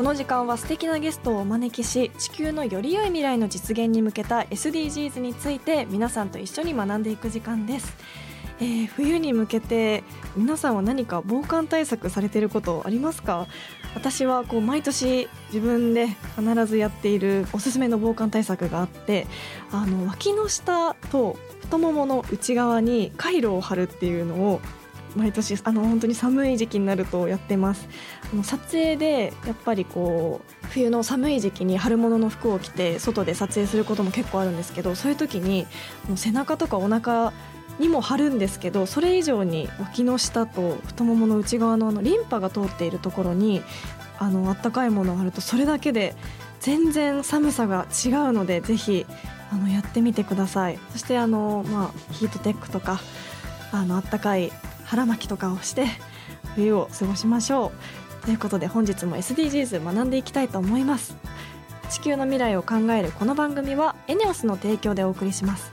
この時間は素敵なゲストをお招きし地球のより良い未来の実現に向けた SDGs について皆さんと一緒に学んでいく時間です、えー冬に向けて皆さんは何か防寒対策されていることありますか？私はこう毎年自分で必ずやっているおすすめの防寒対策があってあの脇の下と太ももの内側にカイロを貼るっていうのを毎年あの本当に寒い時期になるとやってます。あの撮影でやっぱりこう冬の寒い時期に春物の服を着て外で撮影することも結構あるんですけどそういう時にもう背中とかお腹にも貼るんですけどそれ以上に脇の下と太ももの内側のあのリンパが通っているところにあのあったかいものを貼るとそれだけで全然寒さが違うのでぜひあのやってみてください。そしてあの、まあ、ヒートテックとかあのあったかい腹巻きとかをして冬を過ごしましょう。ということで本日も SDGs 学んでいきたいと思います。地球の未来を考えるこの番組はエネオスの提供でお送りします。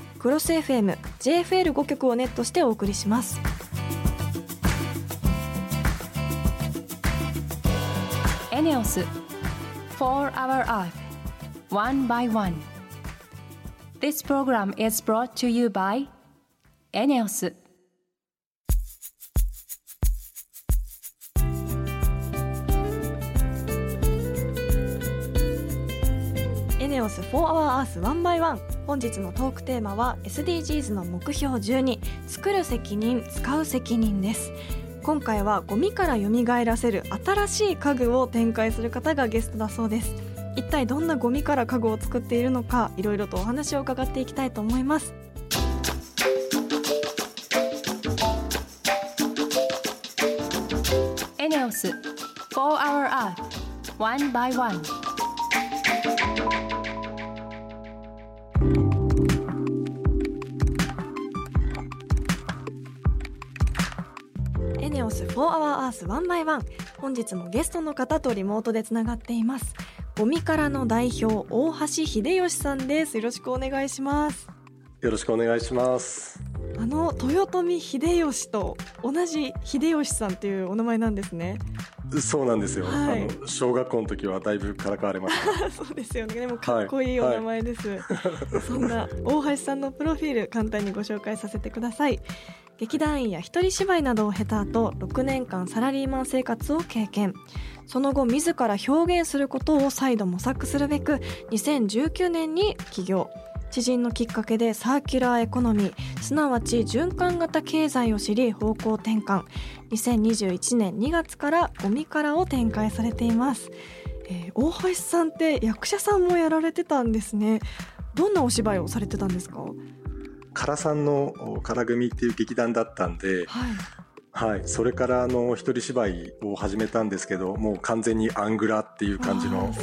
クロス FM、JFL5 曲をネットしてお送りします。エネオス4 Hour Earth One by One This program is brought to you by エネオスエネオス4 Hour Earth 1 by 1本日のトークテーマは SDGs の目標12作る責任使う責任です。今回はゴミから蘇らせる新しい家具を展開する方がゲストだそうです。一体どんなゴミから家具を作っているのかいろいろとお話を伺っていきたいと思います。エネオス4 Hour Earth One by One 4 Hour Earth 1 by 1本日もゲストの方とリモートでつながっています。ゴミからの代表大橋秀義さんです。よろしくお願いします。よろしくお願いします。あの豊臣秀吉と同じ秀吉さんっていうお名前なんですね。そうなんですよ。はい。あの小学校の時はだいぶからかわれました。そうですよね。でもかっこいいお名前です、そんな大橋さんのプロフィール簡単にご紹介させてください劇団員や一人芝居などを経た後6年間サラリーマン生活を経験。その後自ら表現することを再度模索するべく2019年に起業。知人のきっかけでサーキュラーエコノミー。すなわち循環型経済を知り方向転換。2021年2月からゴミカラを展開されています、えー大橋さんって役者さんもやられてたんですね。どんなお芝居をされてたんですか？唐さんのお唐組っていう劇団だったんで、はい。はい、それからあの一人芝居を始めたんですけど、もう完全にアングラっていう感じの、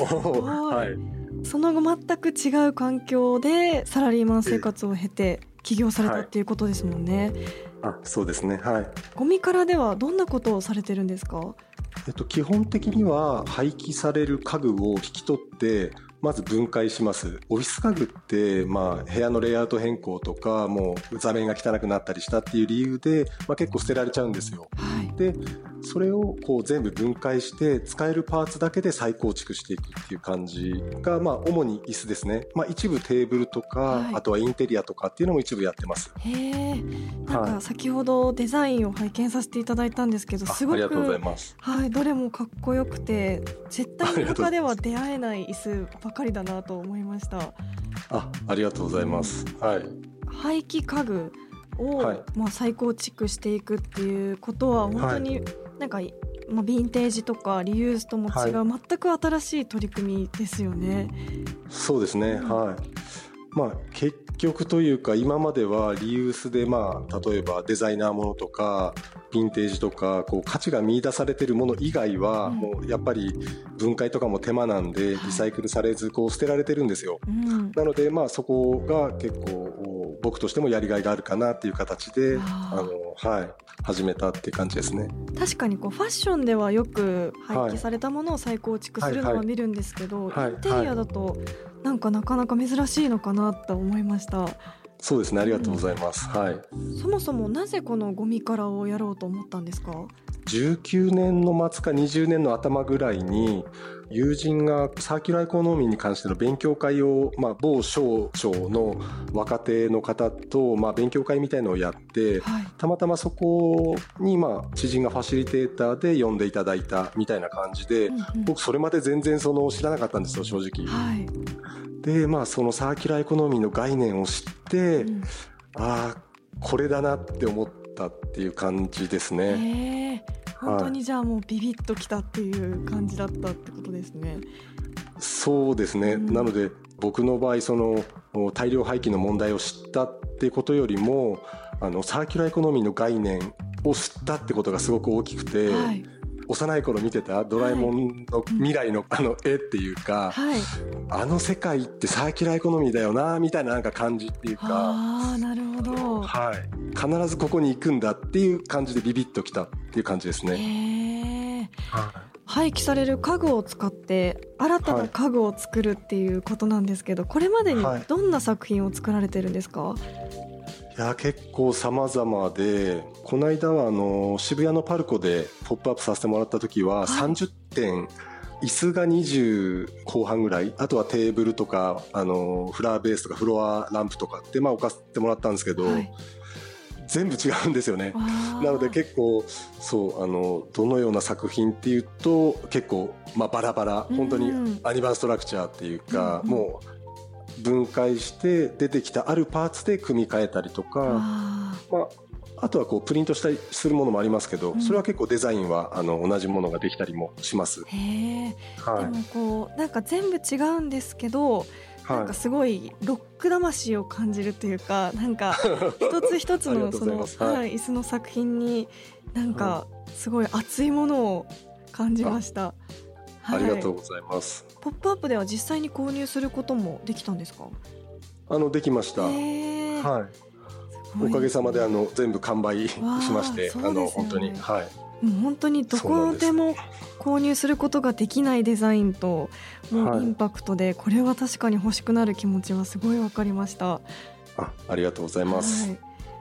はい、その後全く違う環境でサラリーマン生活を経て起業されたっていうことですもんね、あ、そうですね、はい。ゴミからではどんなことをされてるんですか？えっと基本的には廃棄される家具を引き取って。まず分解します。オフィス家具って、まあ、部屋のレイアウト変更とか、もう座面が汚くなったりしたっていう理由で、まあ結構捨てられちゃうんですよ。はい。でそれをこう全部分解して使えるパーツだけで再構築していくっていう感じが、まあ、主に椅子ですね、まあ、一部テーブルとか、はい、あとはインテリアとかっていうのも一部やってます。へえ。なんか先ほどデザインを拝見させていただいたんですけどすごくありがとうございます、はい、どれもかっこよくて絶対他では出会えない椅子ばかりだなと思いました。あありがとうございます、はい、廃棄家具を、はい、まあ、再構築していくっていうことは本当になんか、まあ、ヴィンテージとかリユースとも違う、はい、全く新しい取り組みですよね。そうですね、はい。まあ、結局というか今まではリユースでまあ例えばデザイナーものとかヴィンテージとかこう価値が見出されてるもの以外はもうやっぱり分解とかも手間なんでリサイクルされずこう捨てられてるんですよ。なのでまあそこが結構僕としてもやりがいがあるかなっていう形であのはい始めたって感じですね。確かにこうファッションではよく廃棄されたものを再構築するのは見るんですけど、インテリアだとなんかなかなか珍しいのかなと思いましたそうですね。ありがとうございます、うん、はい。そもそもなぜこのゴミからをやろうと思ったんですか？19年の末か20年の頭ぐらいに友人がサーキュラーエコノミーに関しての勉強会を、まあ、某省庁の若手の方と、まあ、勉強会みたいのをやって、はい、たまたまそこに、まあ、知人がファシリテーターで呼んでいただいたみたいな感じで、うんうん、僕それまで全然その知らなかったんですよ正直。はいでまあそのサーキュラーエコノミーの概念を知って、うん、ああこれだなって思ったっていう感じですね。本当にじゃあもうビビッときたっていう感じだったってことですね。そうですね、うん、なので僕の場合その大量廃棄の問題を知ったっていうことよりもあのサーキュラーエコノミーの概念を知ったってことがすごく大きくて、はい、幼い頃見てたドラえもんの未来のあの絵っていうか、はい、あの世界ってサーキュラーエコノミーだよなみたいななんか感じっていうか。あなるほど、はい、必ずここに行くんだっていう感じでビビッときたっていう感じですね。廃棄される家具を使って新たな家具を作るっていうことなんですけど、これまでにどんな作品を作られてるんですか、いや結構様々でこの間はあの渋谷のパルコでポップアップさせてもらった時は30点、椅子が20後半ぐらいあとはテーブルとかあのフラワーベースとかフロアランプとかってまあ置かせてもらったんですけど、はい、全部違うんですよね。なので結構そうあのどのような作品っていうと結構、まあ、バラバラ本当にアニバーストラクチャーっていうか、うんうん、もう分解して出てきたあるパーツで組み替えたりとかまああとはこうプリントしたりするものもありますけど、それは結構デザインはあの同じものができたりもします。へはい、でもこうなんか全部違うんですけど、なんかすごいロック魂を感じるというか、なんか一つ一つの そのはい、椅子の作品になんかすごい熱いものを感じました。ありがとうございます。ポップアップでは実際に購入することもできたんですか？あのできました。はい。おかげさまであの全部完売しまして、ね、あの本当にはい。もう本当にどこでも購入することができないデザインともうインパクトで、これは確かに欲しくなる気持ちはすごいわかりました。あ、ありがとうございます。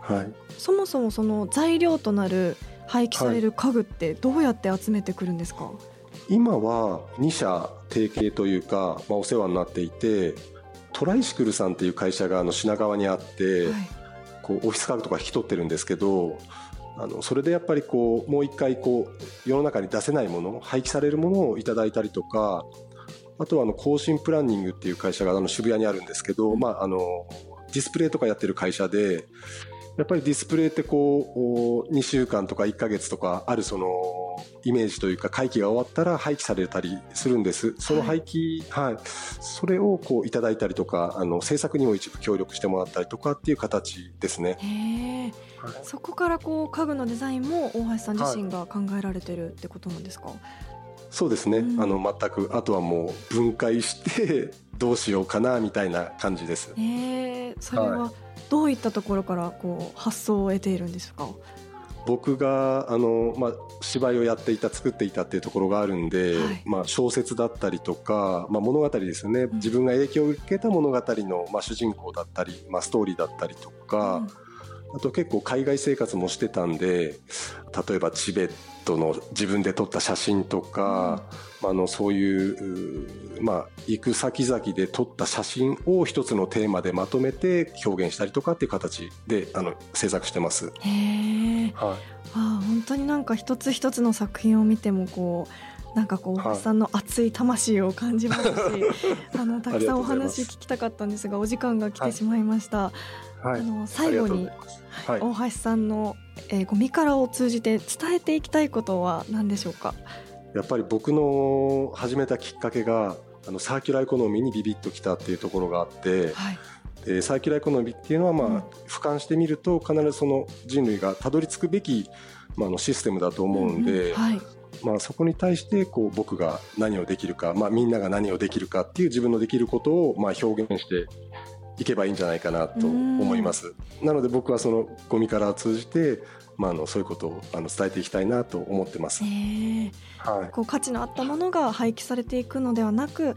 はい。はい、そもそもその材料となる廃棄される家具ってどうやって集めてくるんですか？はい今は2社提携というか、まあ、お世話になっていてトライシクルさんっていう会社があの品川にあって、はい、こうオフィス家具とか引き取ってるんですけどあのそれでやっぱりこうもう一回こう世の中に出せないもの廃棄されるものをいただいたりとかあとはあの更新プランニングっていう会社があの渋谷にあるんですけど、まあ、あのディスプレイとかやってる会社でやっぱりディスプレイってこう2週間とか1か月とかあるそのイメージというか会期が終わったら廃棄されたりするんです。その廃棄、はい、はい、それをこういただいたりとかあの制作にも一部協力してもらったりとかっていう形ですね。はい、そこからこう家具のデザインも大橋さん自身が考えられてるってことなんですか、はい、そうですね、うん、あの全く。あとはもう分解してどうしようかなみたいな感じです。えそれは、どういったところからこう発想を得ているんですか？僕があの、まあ、芝居をやっていた作っていたっていうところがあるんで、はい、まあ、小説だったりとか、まあ、物語ですよね、うん、自分が影響を受けた物語の、まあ、主人公だったり、まあ、ストーリーだったりとか、あと結構海外生活もしてたんで例えばチベットの自分で撮った写真とか、うん、あのそういうまあ行く先々で撮った写真を一つのテーマでまとめて表現したりとかっていう形であの制作してます。へえ、はい、あ本当になんか一つ一つの作品を見てもこうなんかこう大橋さんの熱い魂を感じますし、あの たくさんお話聞きたかったんですがお時間が来てしまいました。はい、あの最後に、はい、大橋さんの、えー、ゴミカラを通じて伝えていきたいことは何でしょうか？やっぱり僕の始めたきっかけがあのサーキュラーエコノミーにビビッときたっていうところがあって。はいでサーキュラーエコノミーっていうのは、まあ、うん、俯瞰してみると必ずその人類がたどり着くべき、まあ、のシステムだと思うんで、うんうん。はい、まあ、そこに対してこう僕が何をできるか、まあ、みんなが何をできるかっていう自分のできることをまあ表現していけばいいんじゃないかなと思います。なので僕はそのゴミから通じてまあ、あのそういうことをあの伝えていきたいなと思ってます。えー。はい、こう価値のあったものが廃棄されていくのではなく、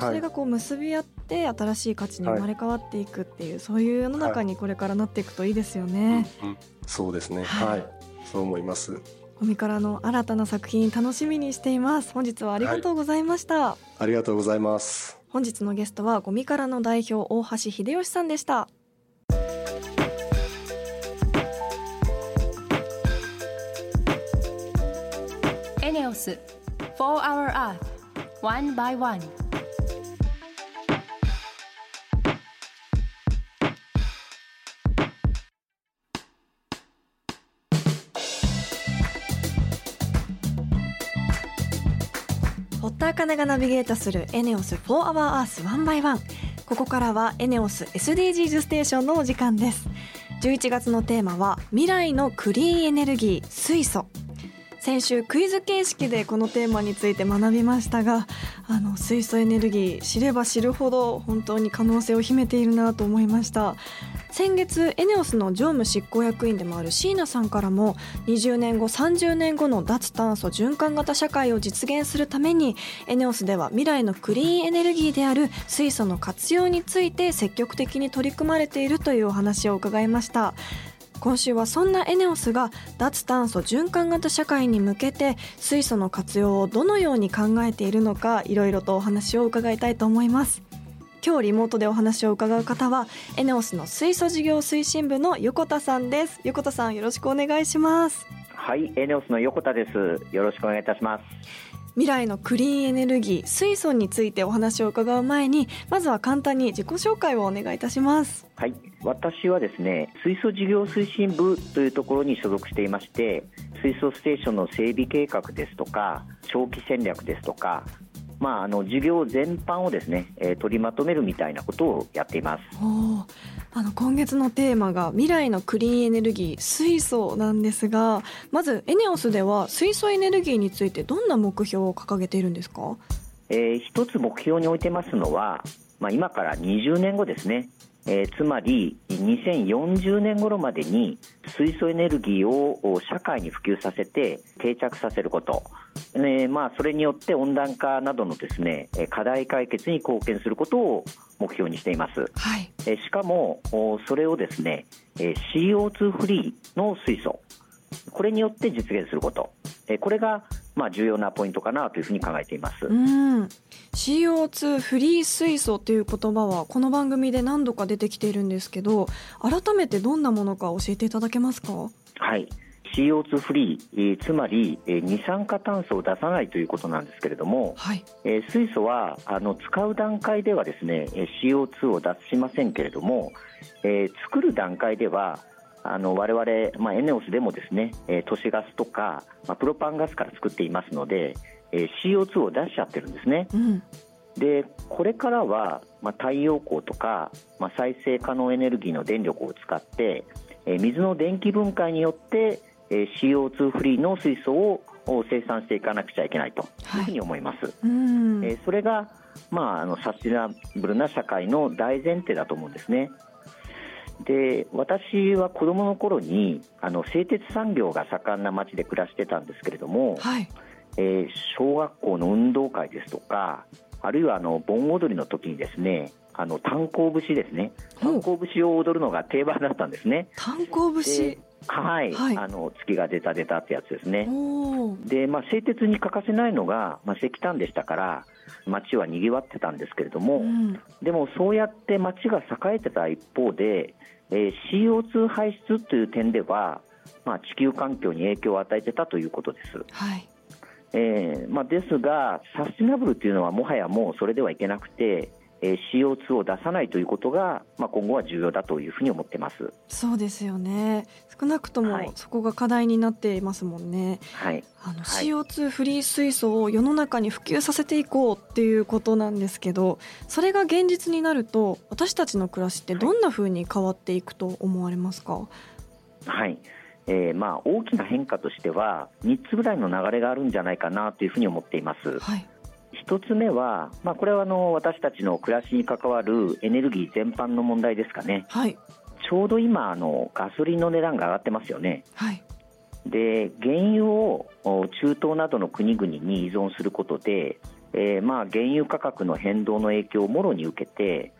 それがこう結び合って新しい価値に生まれ変わっていくっていう、はい、そういう世の中にこれからなっていくといいですよね。うんうん、そうですね、はい、そう思います。ゴミからの新たな作品楽しみにしています。本日はありがとうございました、はい、ありがとうございます。本日のゲストはゴミからの代表大橋秀義さんでした。エネオス4 Hour Earth One by One 茜がナビゲートするエネオス4 Hour Earth 1 by 1ここからはエネオス SDGs ステーションのお時間です。11月のテーマは未来のクリーンエネルギー水素。先週クイズ形式でこのテーマについて学びましたがあの水素エネルギー知れば知るほど本当に可能性を秘めているなと思いました。先月エネオスの常務執行役員でもある椎名さんからも20年後30年後の脱炭素循環型社会を実現するためにエネオスでは未来のクリーンエネルギーである水素の活用について積極的に取り組まれているというお話を伺いました。今週はそんなエネオスが脱炭素循環型社会に向けて水素の活用をどのように考えているのかいろいろとお話を伺いたいと思います。今日リモートでお話を伺う方はエネオスの水素事業推進部の横田さんです。横田さんよろしくお願いします。はいエネオスの横田です。よろしくお願いいたします。未来のクリーンエネルギー水素についてお話を伺う前にまずは簡単に自己紹介をお願いいたします。はい私はですね水素事業推進部というところに所属していまして水素ステーションの整備計画ですとか長期戦略ですとかまあ、あの授業全般をですね、えー、取りまとめるみたいなことをやっています。あの今月のテーマが未来のクリーンエネルギー水素なんですがまずエネオスでは水素エネルギーについてどんな目標を掲げているんですか、えー、一つ目標に置いてますのは、まあ、今から20年後ですね。えー、つまり2040年頃までに水素エネルギーを社会に普及させて定着させること、えー、まあ、それによって温暖化などのですね課題解決に貢献することを目標にしています、はい、えしかもそれをですね CO2 フリーの水素。これによって実現すること。これがまあ重要なポイントかなというふうに考えています。CO2 フリー水素という言葉はこの番組で何度か出てきているんですけど改めてどんなものか教えていただけますか？はい。CO2 フリー、つまり、二酸化炭素を出さないということなんですけれども、はい、水素はあの使う段階ではですね CO2 を出しませんけれども、えー、作る段階ではあの我々、まあ、エネオスでもですね、えー、都市ガスとか、まあ、プロパンガスから作っていますので、えー、CO2 を出しちゃってるんですね。うん、でこれからは、まあ、太陽光とか、まあ、再生可能エネルギーの電力を使って、えー、水の電気分解によって、えー、CO2 フリーの水素を生産していかなくちゃいけないというふうに思います。はい、えー、それが、まあ、あのサステナブルな社会の大前提だと思うんですね。で私は子どもの頃にあの製鉄産業が盛んな町で暮らしてたんですけれども、はい、えー、小学校の運動会ですとかあるいはあの盆踊りの時にですねあの炭鉱節ですね。炭鉱節を踊るのが定番だったんですね。炭鉱節？はい、はい、あの月が出た出たってやつですね。で、まあ、製鉄に欠かせないのが、まあ、石炭でしたから町はにぎわってたんですけれども、うん、でもそうやって町が栄えてた一方で、えー、CO2 排出という点では、まあ、地球環境に影響を与えてたということです。はいえーまあ、ですが、サスティナブルというのはもはやもうそれではいけなくて、えー、CO2 を出さないということが、まあ、今後は重要だというふうに思ってます。そうですよね。少なくともそこが課題になっていますもんね、はい、あの CO2 フリー水素を世の中に普及させていこうっていうことなんですけどそれが現実になると私たちの暮らしってどんなふうに変わっていくと思われますか？はい。えー、まあ大きな変化としては3つぐらいの流れがあるんじゃないかなというふうに思っています。はい1つ目は、まあ、これはあの私たちの暮らしに関わるエネルギー全般の問題ですかね、はい、ちょうど今あの、ガソリンの値段が上がってますよね。はい。で原油を中東などの国々に依存することで、えー、まあ原油価格の変動の影響をもろに受けて、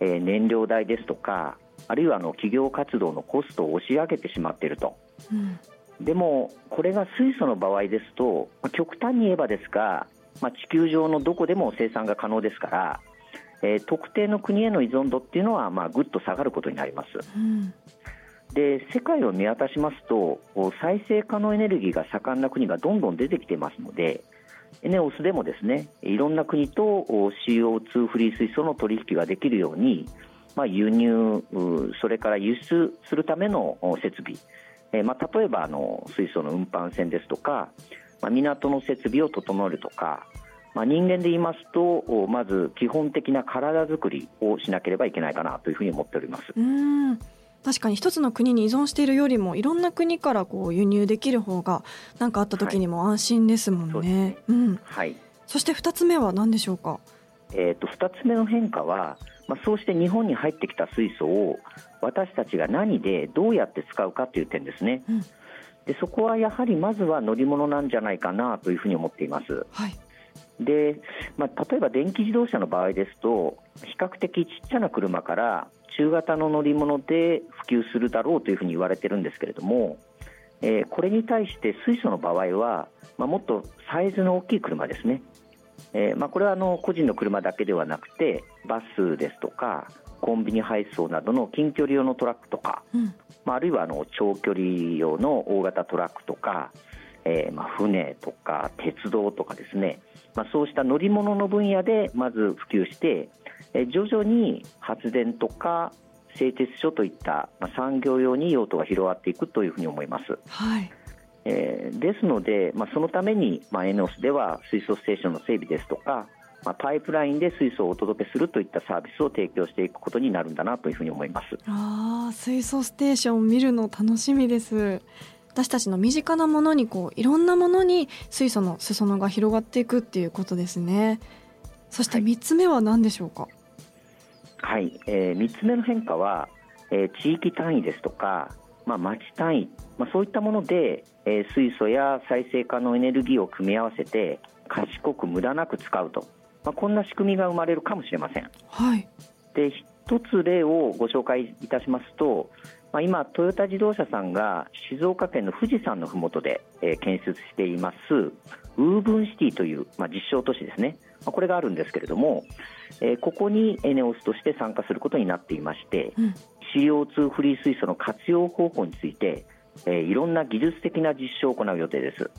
えー、燃料代ですとかあるいはあの企業活動のコストを押し上げてしまっていると、うん、でもこれが水素の場合ですと、まあ、極端に言えばですがまあ、地球上のどこでも生産が可能ですから、えー、特定の国への依存度っていうのは、まあ、ぐっと下がることになります。うんで世界を見渡しますと再生可能エネルギーが盛んな国がどんどん出てきていますのでエネオスでもですねいろんな国と CO2 フリー水素の取引ができるように、まあ、輸入それから輸出するための設備、えまあ、例えばあの水素の運搬船ですとかまあ、港の設備を整えるとか、まあ、人間で言いますとまず基本的な体づくりをしなければいけないかなというふうに思っております。うん。確かに一つの国に依存しているよりもいろんな国からこう輸入できる方が何かあった時にも安心ですもんね。うん、はい、そして2つ目は何でしょうか、えーと、と2つ目の変化は、まあ、そうして日本に入ってきた水素を私たちが何でどうやって使うかという点ですね。うんでそこはやはりまずは乗り物なんじゃないかなというふうに思っています。はいでまあ、例えば電気自動車の場合ですと比較的ちっちゃな車から中型の乗り物で普及するだろうというふうに言われてるんですけれども、えー、これに対して水素の場合は、まあ、もっとサイズの大きい車ですね、えーまあ、これはあの個人の車だけではなくてバスですとかコンビニ配送などの近距離用のトラックとか、うん、まあ、あるいはあの長距離用の大型トラックとか、えー、まあ船とか鉄道とかですね、まあ、そうした乗り物の分野でまず普及して、えー、徐々に発電とか製鉄所といった、まあ、産業用に用途が広がっていくというふうに思います。はい。えー、ですので、まあ、そのために、まあ、エネオスでは水素ステーションの整備ですとか、まあ、パイプラインで水素をお届けするといったサービスを提供していくことになるんだなというふうに思います。あ水素ステーションを見るの楽しみです。私たちの身近なものにこういろんなものに水素の裾野が広がっていくっていうことですね。そして3つ目は何でしょうか？はい、はい、えー、3つ目の変化は、えー、地域単位ですとか、まあ、町単位、まあ、そういったもので、えー、水素や再生可能エネルギーを組み合わせて賢く無駄なく使うとまあ、こんな仕組みが生まれるかもしれません。はい、で一つ例をご紹介いたしますと、まあ、今、トヨタ自動車さんが静岡県の富士山のふもとで、えー、建設していますウーブンシティという、まあ、実証都市ですね、まあ、これがあるんですけれども、えー、ここにエネオスとして参加することになっていまして、うん、CO2 フリー水素の活用方法について、えー、いろんな技術的な実証を行う予定です。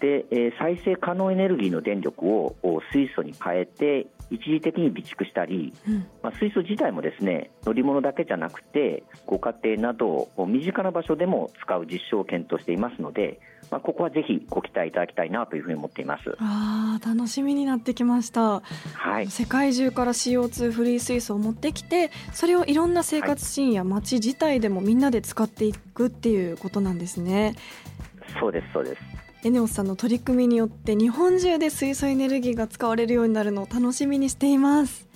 で、えー、再生可能エネルギーの電力を水素に変えて一時的に備蓄したり、うん、まあ、水素自体もですね乗り物だけじゃなくてご家庭など身近な場所でも使う実証を検討していますので、まあ、ここはぜひご期待いただきたいなというふうに思っています。あ楽しみになってきました、はい、世界中から CO2 フリー水素を持ってきてそれをいろんな生活シーンや街自体でもみんなで使っていくっていうことなんですね。そうですそうですエネオスさんの取り組みによって日本中で水素エネルギーが使われるようになるのを楽しみにしています。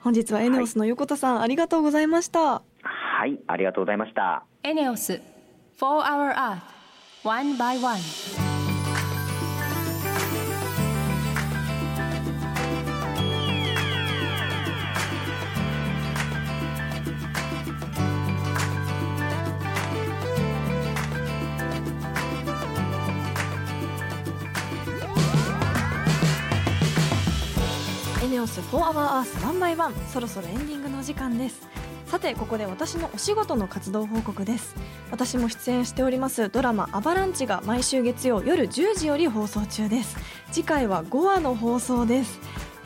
本日はエネオスの横田さん、はい、ありがとうございました。はいありがとうございました。エネオス4 Hour Earth One by One ネオス4 Hour Earth 1 by 1そろそろエンディングの時間です。さてここで私のお仕事の活動報告です。私も出演しておりますドラマアバランチが毎週月曜夜10時より放送中です。次回は5話の放送です。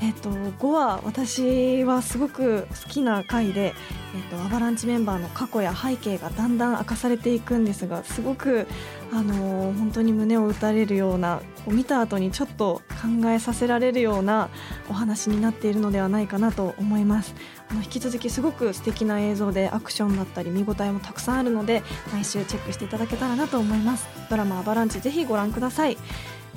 えっと、5話私はすごく好きな回で、えっと、アバランチメンバーの過去や背景がだんだん明かされていくんですがすごく、あのー、本当に胸を打たれるような見た後にちょっと考えさせられるようなお話になっているのではないかなと思います。あの引き続きすごく素敵な映像でアクションだったり見応えもたくさんあるので毎週チェックしていただけたらなと思います。ドラマ「アバランチ」ぜひご覧ください。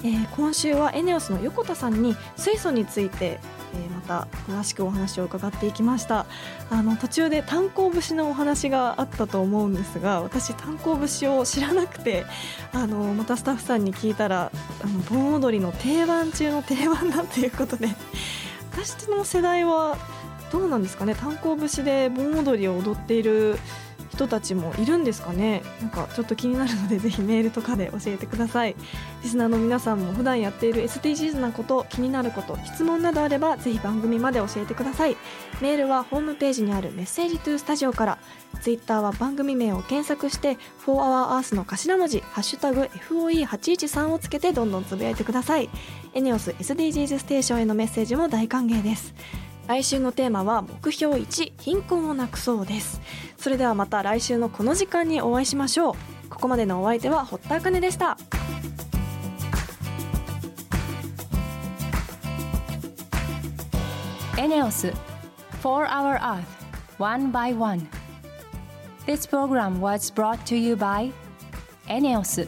えー、今週はエネオスの横田さんに水素について、えー、また詳しくお話を伺っていきました。あの途中で炭鉱節のお話があったと思うんですが私炭鉱節を知らなくてあのまたスタッフさんに聞いたらあの盆踊りの定番中の定番だということで私の世代はどうなんですかね？炭鉱節で盆踊りを踊っている人たちもいるんですかね？なんかちょっと気になるのでぜひメールとかで教えてください。リスナーの皆さんも普段やっている SDGs なこと気になること質問などあればぜひ番組まで教えてください。メールはホームページにあるメッセージトゥースタジオから。ツイッターは番組名を検索して4 Hour Earth の頭文字ハッシュタグ FOE813 をつけてどんどんつぶやいてください。エネオス SDGs ステーションへのメッセージも大歓迎です。来週のテーマは目標1貧困をなくそうです。それではまた来週のこの時間にお会いしましょう。ここまでのお相手は堀田茜でした。エネオス4 Hour Earth One by One. This program was brought to you by エネオス